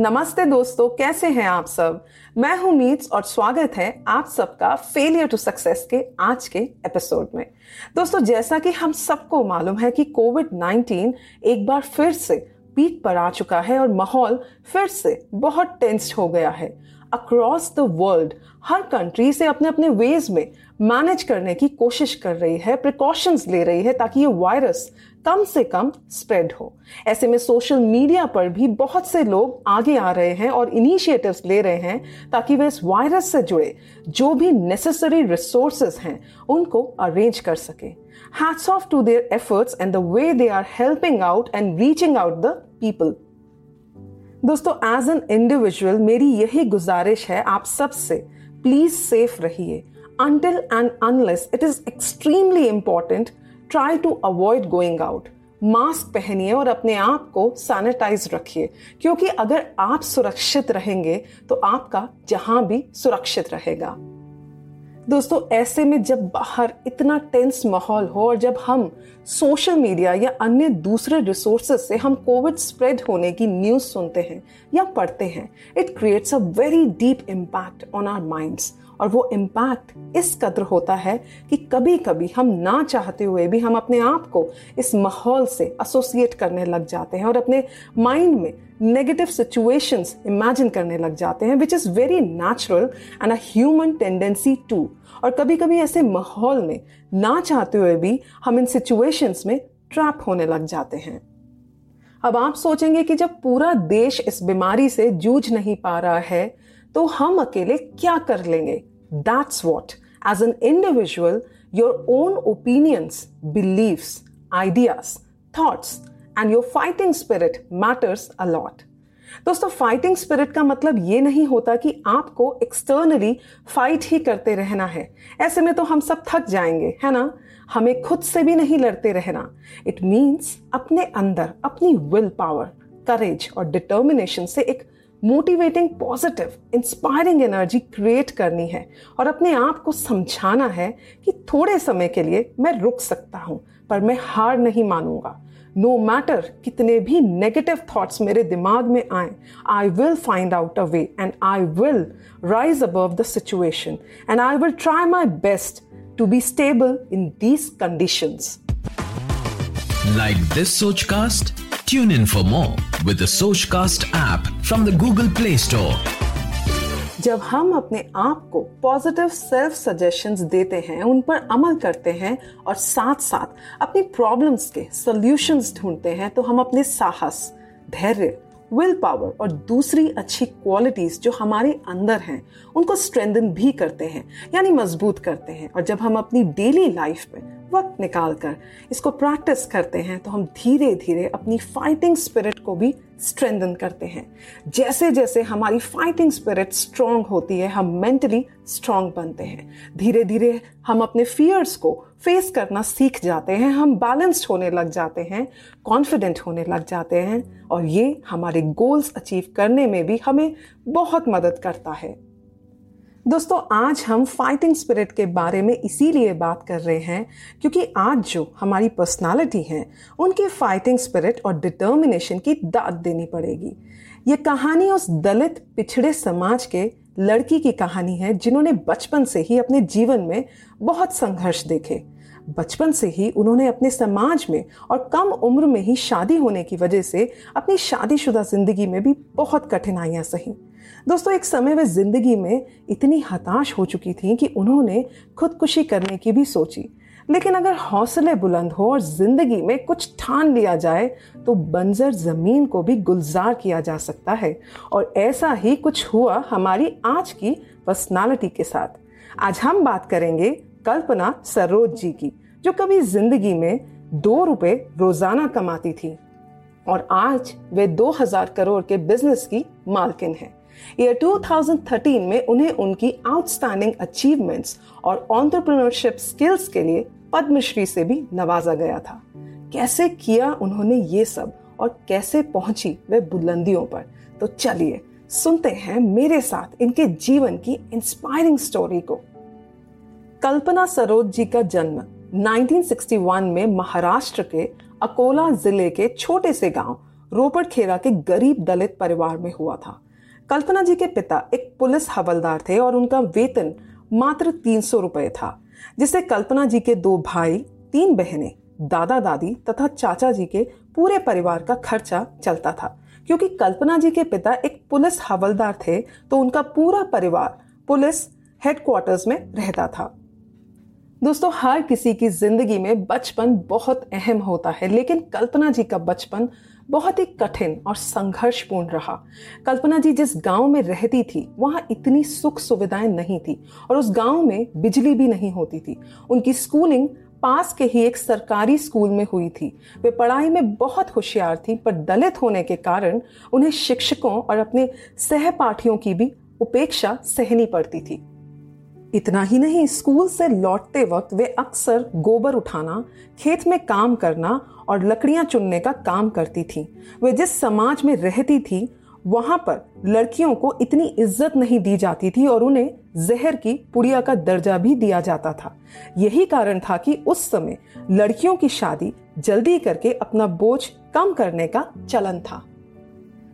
नमस्ते दोस्तों, कैसे हैं आप सब? मैं हूँ मीट्स और स्वागत है आप सबका फेलियर टू सक्सेस के आज के एपिसोड में। दोस्तों, जैसा कि हम सबको मालूम है कि कोविड 19 एक बार फिर से पीठ पर आ चुका है और माहौल फिर से बहुत टेंस्ड हो गया है। अक्रॉस द वर्ल्ड हर कंट्री से अपने अपने वेज में मैनेज करने की कोशिश कर रही है प्रिकॉशंस ले रही है ताकि ये वायरस कम से कम स्प्रेड हो। ऐसे में सोशल मीडिया पर भी बहुत से लोग आगे आ रहे हैं और इनिशिएटिव्स ले रहे हैं ताकि वे इस वायरस से जुड़े। जो भी नेसेसरी रिसोर्सेज हैं, उनको अरेंज कर सके। Hats off to their efforts and the way they are helping out and reaching out the people दोस्तों एज एन इंडिविजुअल मेरी यही गुजारिश है, आप सबसे प्लीज़ सेफ़ रहिए। Until and unless it is extremely important try to avoid going out mask पहनिए और अपने आप को सैनिटाइज रखिए। क्योंकि अगर आप सुरक्षित रहेंगे तो आपका जहाँ भी सुरक्षित रहेगा। दोस्तों, ऐसे में जब बाहर इतना टेंस माहौल हो और जब हम सोशल मीडिया या अन्य दूसरे रिसोर्सेज से हम कोविड स्प्रेड होने की न्यूज़ सुनते हैं या पढ़ते हैं it creates a very deep impact on our minds और वो इम्पैक्ट इस कदर होता है कि कभी कभी हम ना चाहते हुए भी हम अपने आप को इस माहौल से एसोसिएट करने लग जाते हैं और अपने माइंड में नेगेटिव सिचुएशंस इमेजिन करने लग जाते हैं which is very natural and a human tendency to और कभी कभी ऐसे माहौल में ना चाहते हुए भी हम इन सिचुएशंस में ट्रैप होने लग जाते हैं। अब आप सोचेंगे कि जब पूरा देश इस बीमारी से जूझ नहीं पा रहा है तो हम अकेले क्या कर लेंगे? That's what as an individual your own opinions beliefs ideas thoughts and your fighting spirit matters a lot दोस्तों फाइटिंग स्पिरिट का मतलब ये नहीं होता कि आपको एक्सटर्नली फाइट ही करते रहना है। ऐसे में तो हम सब थक जाएँगे, है ना? हमें खुद से भी नहीं लड़ते रहना। इट मीन्स अपने अंदर, अपनी विल पावर करेज और डिटर्मिनेशन से एक motivating, positive, inspiring energy create करनी है और अपने आप को समझाना है कि थोड़े समय के लिए मैं रुक सकता हूँ, पर मैं हार नहीं मानूँगा। नो no मैटर कितने भी नेगेटिव थॉट्स मेरे दिमाग में आए I will find out a way and I will rise above the situation and I will try my best to be stable in these conditions like this Sochcast tune in for more. With the Sochcast app from the Google Play Store. जब हम अपने आप को positive self suggestions देते हैं, उन पर अमल करते हैं और साथ साथ अपनी प्रॉब्लम्स के सॉल्यूशंस ढूंढते हैं तो हम अपने साहस, धैर्य विल पावर और दूसरी अच्छी क्वालिटीज जो हमारे अंदर हैं, उनको स्ट्रेंथन भी करते हैं, यानी मज़बूत करते हैं और जब हम अपनी डेली लाइफ में वक्त निकाल कर इसको प्रैक्टिस करते हैं तो हम धीरे धीरे अपनी फाइटिंग स्पिरिट को भी स्ट्रेंथन करते हैं। जैसे जैसे हमारी फाइटिंग स्पिरिट स्ट्रांग होती है, हम मेंटली स्ट्रांग बनते हैं। धीरे धीरे हम अपने फियर्स को फेस करना सीख जाते हैं, हम बैलेंस्ड होने लग जाते हैं कॉन्फिडेंट होने लग जाते हैं, और ये हमारे गोल्स अचीव करने में भी हमें बहुत मदद करता है। दोस्तों, आज हम फाइटिंग स्पिरिट के बारे में इसीलिए बात कर रहे हैं क्योंकि आज जो हमारी पर्सनालिटी है, उनकी फाइटिंग स्पिरिट और डिटर्मिनेशन की दाद देनी पड़ेगी। ये कहानी उस दलित, पिछड़े समाज के लड़की की कहानी है, जिन्होंने बचपन से ही अपने जीवन में बहुत संघर्ष देखे। बचपन से ही उन्होंने अपने समाज में और कम उम्र में ही शादी होने की वजह से अपनी शादीशुदा ज़िंदगी में भी बहुत कठिनाइयाँ सही। दोस्तों, एक समय वे ज़िंदगी में इतनी हताश हो चुकी थी कि उन्होंने खुदकुशी करने की भी सोची। लेकिन अगर हौसले बुलंद हो और ज़िंदगी में कुछ ठान लिया जाए तो बंजर ज़मीन को भी गुलजार किया जा सकता है। और ऐसा ही कुछ हुआ हमारी आज की पर्सनालिटी के साथ। आज हम बात करेंगे कल्पना सरोज जी की, जो कभी ज़िंदगी में दो रुपए रोज़ाना कमाती थी। और आज वे 2000 करोड़ के बिज़नेस की मालकिन हैं। ईयर 2013 में उन्हें उनकी आउटस्टैंडिंग अचीवमेंट्स और ऑन्टरप्रनरशिप स्किल्स के लिए पद्मश्री से भी नवाजा गया था। कैसे किया उन्होंने ये सब और कैसे पहुँची वे बुलंदियों पर? तो चलिए सुनते हैं मेरे साथ इनके जीवन की इंस्पायरिंग स्टोरी को। कल्पना सरोज जी का जन्म 1961 में महाराष्ट्र के अकोला ज़िले के छोटे से गाँव रोपड़खेरा के गरीब दलित परिवार में हुआ था। कल्पना जी के पिता एक पुलिस हवलदार थे और उनका वेतन मात्र तीन सौ रुपए था, जिससे कल्पना जी के दो भाई, तीन बहनें, दादा दादी तथा चाचा जी के पूरे परिवार का खर्चा चलता था। क्योंकि कल्पना जी के पिता एक पुलिस हवलदार थे तो उनका पूरा परिवार पुलिस हेडक्वार्टर्स में रहता था। दोस्तों, हर किसी की ज़िंदगी में बचपन बहुत अहम होता है, लेकिन कल्पना जी का बचपन बहुत ही कठिन और संघर्षपूर्ण रहा। कल्पना जी जिस गाँव में रहती थी, वहाँ इतनी सुख सुविधाएँ नहीं थी और उस गाँव में बिजली भी नहीं होती थी। उनकी स्कूलिंग पास के ही एक सरकारी स्कूल में हुई थी। वे पढ़ाई में बहुत होशियार थी, पर दलित होने के कारण उन्हें शिक्षकों और अपने सहपाठियों की भी उपेक्षा सहनी पड़ती थी। इतना ही नहीं, स्कूल से लौटते वक्त वे अक्सर गोबर उठाना, खेत में काम करना और लकड़ियाँ चुनने का काम करती थी। वे जिस समाज में रहती थी, वहाँ पर लड़कियों को इतनी इज़्ज़त नहीं दी जाती थी और उन्हें जहर की पुड़िया का दर्जा भी दिया जाता था। यही कारण था कि उस समय लड़कियों की शादी जल्दी करके अपना बोझ कम करने का चलन था।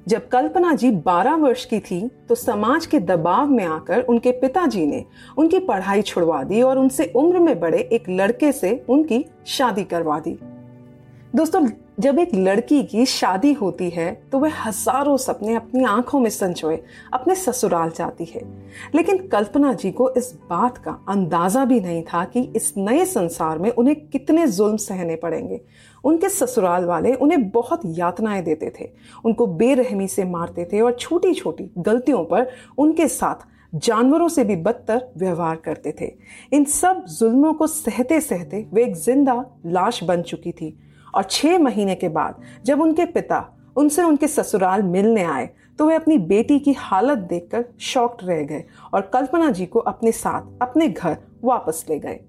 जब कल्पना जी 12 वर्ष की थी तो समाज के दबाव में आकर उनके पिताजी ने उनकी पढ़ाई छुड़वा दी और उनसे उम्र में बड़े एक लड़के से उनकी शादी करवा दी। दोस्तों, जब एक लड़की की शादी होती है तो वह हज़ारों सपने अपनी आँखों में संचोए, अपने ससुराल जाती है। लेकिन कल्पना जी को इस बात का अंदाज़ा भी नहीं था कि इस नए संसार में उन्हें कितने जुल्म सहने पड़ेंगे। उनके ससुराल वाले उन्हें बहुत यातनाएँ देते थे। उनको बेरहमी से मारते थे और छोटी छोटी गलतियों पर उनके साथ जानवरों से भी बदतर व्यवहार करते थे। इन सब जुल्मों को सहते सहते वे एक ज़िंदा लाश बन चुकी थी। और छह महीने के बाद जब उनके पिता उनसे उनके ससुराल मिलने आए तो वे अपनी बेटी की हालत देखकर शॉक्ड रह गए और कल्पना जी को अपने साथ, अपने घर वापस ले गए।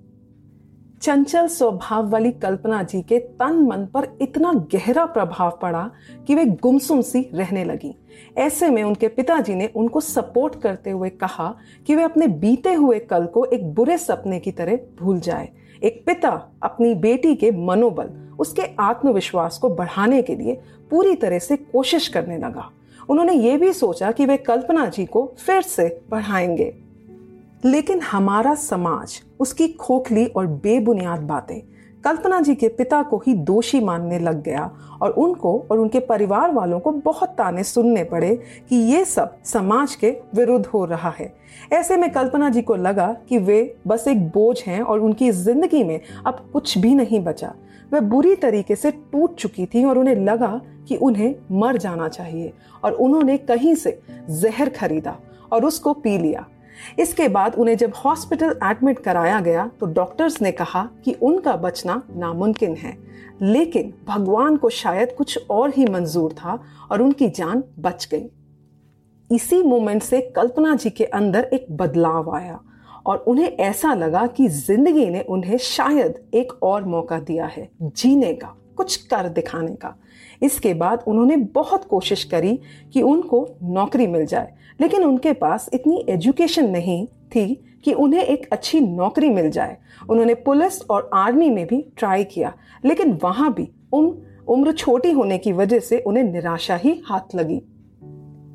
चंचल स्वभाव वाली कल्पना जी के तन मन पर इतना गहरा प्रभाव पड़ा कि वे गुमसुम सी रहने लगी। ऐसे में उनके पिताजी ने उनको सपोर्ट करते हुए कहा कि वे अपने बीते हुए कल को एक बुरे सपने की तरह भूल जाए। एक पिता अपनी बेटी के मनोबल, उसके आत्मविश्वास को बढ़ाने के लिए पूरी तरह से कोशिश करने लगा। उन्होंने ये भी सोचा कि वे कल्पना जी को फिर से बढ़ाएँगे। लेकिन हमारा समाज, उसकी खोखली और बेबुनियाद बातें कल्पना जी के पिता को ही दोषी मानने लग गया और उनको और उनके परिवार वालों को बहुत ताने सुनने पड़े कि ये सब समाज के विरुद्ध हो रहा है। ऐसे में कल्पना जी को लगा कि वे बस एक बोझ हैं और उनकी ज़िंदगी में अब कुछ भी नहीं बचा। वह बुरी तरीके से टूट चुकी थी और उन्हें लगा कि उन्हें मर जाना चाहिए और उन्होंने कहीं से जहर खरीदा और उसको पी लिया। इसके बाद उन्हें जब हॉस्पिटल एडमिट कराया गया तो डॉक्टर्स ने कहा कि उनका बचना नामुमकिन है। लेकिन भगवान को शायद कुछ और ही मंजूर था और उनकी जान बच गई। इसी मोमेंट से कल्पना जी के अंदर एक बदलाव आया और उन्हें ऐसा लगा कि ज़िंदगी ने उन्हें शायद एक और मौका दिया है, जीने का, कुछ कर दिखाने का। इसके बाद उन्होंने बहुत कोशिश करी कि उनको नौकरी मिल जाए, लेकिन उनके पास इतनी एजुकेशन नहीं थी कि उन्हें एक अच्छी नौकरी मिल जाए। उन्होंने पुलिस और आर्मी में भी ट्राई किया, लेकिन वहाँ भी उन उम्र छोटी होने की वजह से उन्हें निराशा ही हाथ लगी।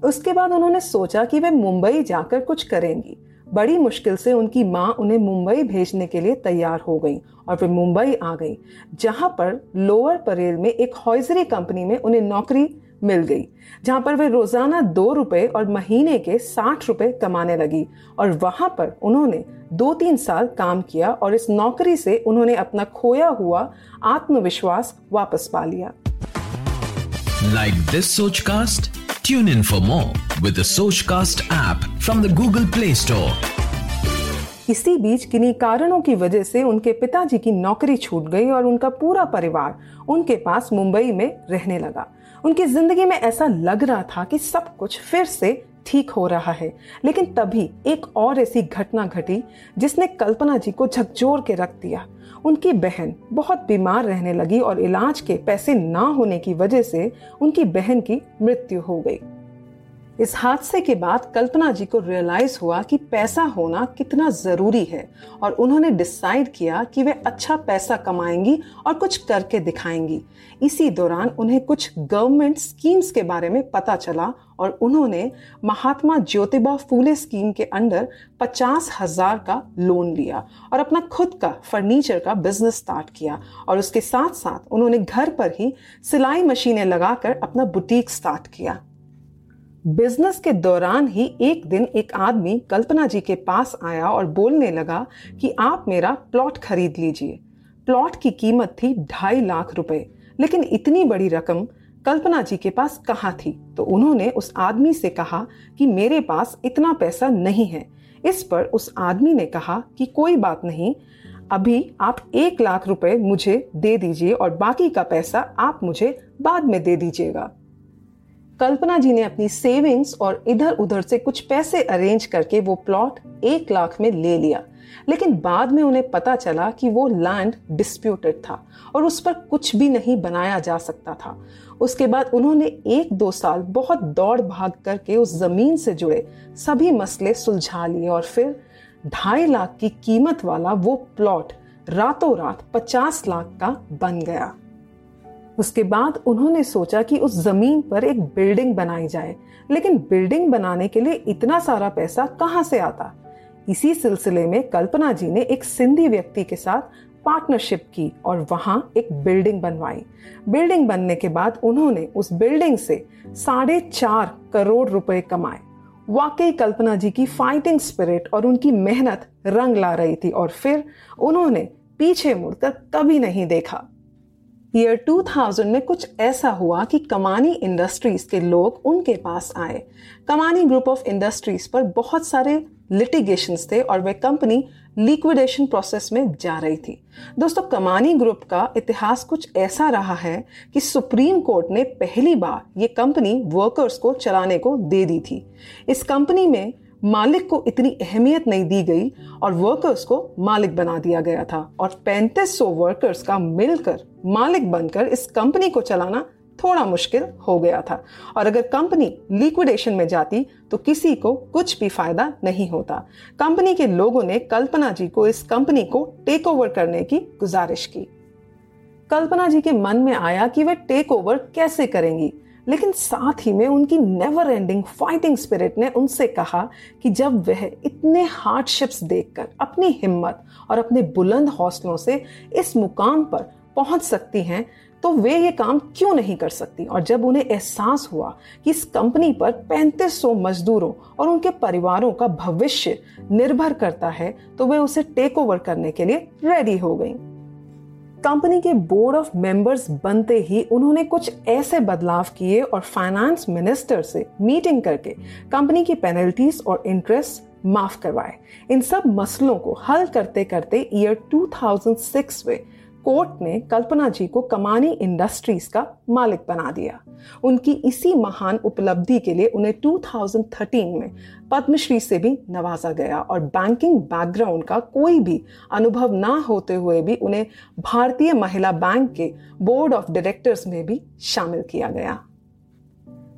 उसके बाद उन्होंने सोचा कि वे मुंबई जाकर कुछ करेंगी। बड़ी मुश्किल से उनकी माँ उन्हें मुंबई भेजने के लिए तैयार हो गई और वे मुंबई आ गई, जहाँ पर लोअर परेल में एक हॉइजरी कंपनी में उन्हें नौकरी मिल गई, जहाँ पर वे रोज़ाना दो रुपए और महीने के साठ रुपए कमाने लगी और वहाँ पर उन्होंने दो तीन साल काम किया और इस नौकरी से उन्होंने अपना खोया हुआ आत्मविश्वास वापस पा लिया। Like this Sochcast tune in for more with Sochcast app from the Google Play Store इसी बीच किन्हीं कारणों की वजह से उनके पिताजी की नौकरी छूट गई और उनका पूरा परिवार उनके पास मुंबई में रहने लगा। उनकी ज़िंदगी में ऐसा लग रहा था कि सब कुछ फिर से ठीक हो रहा है। लेकिन तभी एक और ऐसी घटना घटी जिसने कल्पना जी को झकझोर के रख दिया। उनकी बहन बहुत बीमार रहने लगी और इलाज के पैसे ना होने की वजह से उनकी बहन की मृत्यु हो गई। इस हादसे के बाद कल्पना जी को रियलाइज़ हुआ कि पैसा होना कितना ज़रूरी है और उन्होंने डिसाइड किया कि वे अच्छा पैसा कमाएँगी और कुछ करके दिखाएँगी। इसी दौरान उन्हें कुछ गवर्नमेंट स्कीम्स के बारे में पता चला और उन्होंने महात्मा ज्योतिबा फूले स्कीम के अंडर पचास हज़ार का लोन लिया और अपना खुद का फर्नीचर का बिज़नेस स्टार्ट किया और उसके साथ साथ उन्होंने घर पर ही सिलाई मशीनें लगाकर अपना बुटीक स्टार्ट किया। बिज़नेस के दौरान ही एक दिन एक आदमी कल्पना जी के पास आया और बोलने लगा कि आप मेरा प्लॉट खरीद लीजिए। प्लॉट की कीमत थी ढाई लाख रुपए, लेकिन इतनी बड़ी रकम कल्पना जी के पास कहाँ थी? तो उन्होंने उस आदमी से कहा कि मेरे पास इतना पैसा नहीं है। इस पर उस आदमी ने कहा कि कोई बात नहीं, अभी आप एक लाख रुपए मुझे दे दीजिए और बाकी का पैसा आप मुझे बाद में दे दीजिएगा। कल्पना जी ने अपनी सेविंग्स और इधर उधर से कुछ पैसे अरेंज करके वो प्लॉट एक लाख में ले लिया। लेकिन बाद में उन्हें पता चला कि वो लैंड डिस्प्यूटेड था और उस पर कुछ भी नहीं बनाया जा सकता था। उसके बाद उन्होंने एक दो साल बहुत दौड़ भाग करके उस ज़मीन से जुड़े सभी मसले सुलझा लिए और फिर ढाई लाख की कीमत वाला वो प्लॉट रातों रात पचास लाख का बन गया। उसके बाद उन्होंने सोचा कि उस ज़मीन पर एक बिल्डिंग बनाई जाए। लेकिन बिल्डिंग बनाने के लिए इतना सारा पैसा कहाँ से आता? इसी सिलसिले में कल्पना जी ने एक सिंधी व्यक्ति के साथ पार्टनरशिप की और वहाँ एक बिल्डिंग बनवाई। बिल्डिंग बनने के बाद उन्होंने उस बिल्डिंग से साढ़े चार करोड़ रुपए कमाए। वाकई कल्पना जी की फाइटिंग स्पिरिट और उनकी मेहनत रंग ला रही थी और फिर उन्होंने पीछे मुड़कर कभी नहीं देखा। ईयर 2000 में कुछ ऐसा हुआ कि कमानी इंडस्ट्रीज़ के लोग उनके पास आए। कमानी ग्रुप ऑफ़ इंडस्ट्रीज़ पर बहुत सारे लिटिगेशन थे और वह कंपनी लिक्विडेशन प्रोसेस में जा रही थी। दोस्तों, कमानी ग्रुप का इतिहास कुछ ऐसा रहा है कि सुप्रीम कोर्ट ने पहली बार ये कंपनी वर्कर्स को चलाने को दे दी थी। इस कंपनी में मालिक को इतनी अहमियत नहीं दी गई और वर्कर्स को मालिक बना दिया गया था। और 3500 वर्कर्स का मिलकर मालिक बनकर इस कंपनी को चलाना थोड़ा मुश्किल हो गया था। और अगर कंपनी लिक्विडेशन में जाती तो किसी को कुछ भी फ़ायदा नहीं होता। कंपनी के लोगों ने कल्पना जी को इस कंपनी को टेक ओवर करने की गुजारिश की। कल्पना जी के मन में आया कि वह टेक ओवर कैसे करेंगी। लेकिन साथ ही में उनकी नेवर एंडिंग फाइटिंग स्पिरिट ने उनसे कहा कि जब वह इतने हार्डशिप्स देखकर अपनी हिम्मत और अपने बुलंद हौसलों से इस मुकाम पर पहुँच सकती हैं तो वे ये काम क्यों नहीं कर सकती और जब उन्हें एहसास हुआ कि इस कंपनी पर 3500 मजदूरों और उनके परिवारों का भविष्य निर्भर करता है तो वे उसे टेक ओवर करने के लिए रेडी हो गईं। कंपनी के बोर्ड ऑफ़ मेंबर्स बनते ही उन्होंने कुछ ऐसे बदलाव किए और फाइनेंस मिनिस्टर से मीटिंग करके कंपनी की पेनल्टीज और इंटरेस्ट माफ़ करवाए। इन सब मसलों को हल करते करते ईयर 2006 में कोर्ट ने कल्पना जी को कमानी इंडस्ट्रीज़ का मालिक बना दिया। उनकी इसी महान उपलब्धि के लिए उन्हें 2013 में पद्मश्री से भी नवाजा गया और बैंकिंग बैकग्राउंड का कोई भी अनुभव ना होते हुए भी उन्हें भारतीय महिला बैंक के बोर्ड ऑफ़ डायरेक्टर्स में भी शामिल किया गया।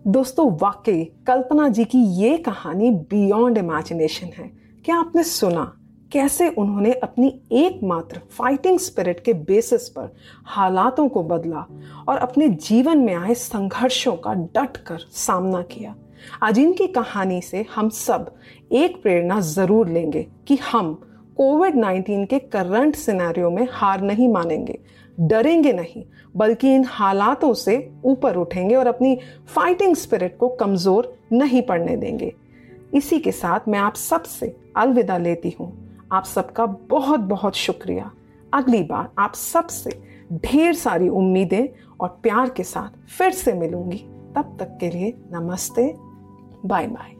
दोस्तों, वाकई कल्पना जी की ये कहानी बियॉन्ड इमेजिनेशन है। क्या आपने सुना? कैसे उन्होंने अपनी एकमात्र फाइटिंग स्पिरिट के बेसिस पर हालातों को बदला और अपने जीवन में आए संघर्षों का डट कर सामना किया? आज इनकी कहानी से हम सब एक प्रेरणा ज़रूर लेंगे कि हम कोविड 19 के करंट सिनेरियो में हार नहीं मानेंगे, डरेंगे नहीं, बल्कि इन हालातों से ऊपर उठेंगे और अपनी फाइटिंग स्पिरिट को कमज़ोर नहीं पड़ने देंगे। इसी के साथ मैं आप सबसे अलविदा लेती हूँ। आप सबका बहुत बहुत शुक्रिया। अगली बार आप सबसे ढेर सारी उम्मीदें और प्यार के साथ फिर से मिलूँगी। तब तक के लिए नमस्ते। Bye bye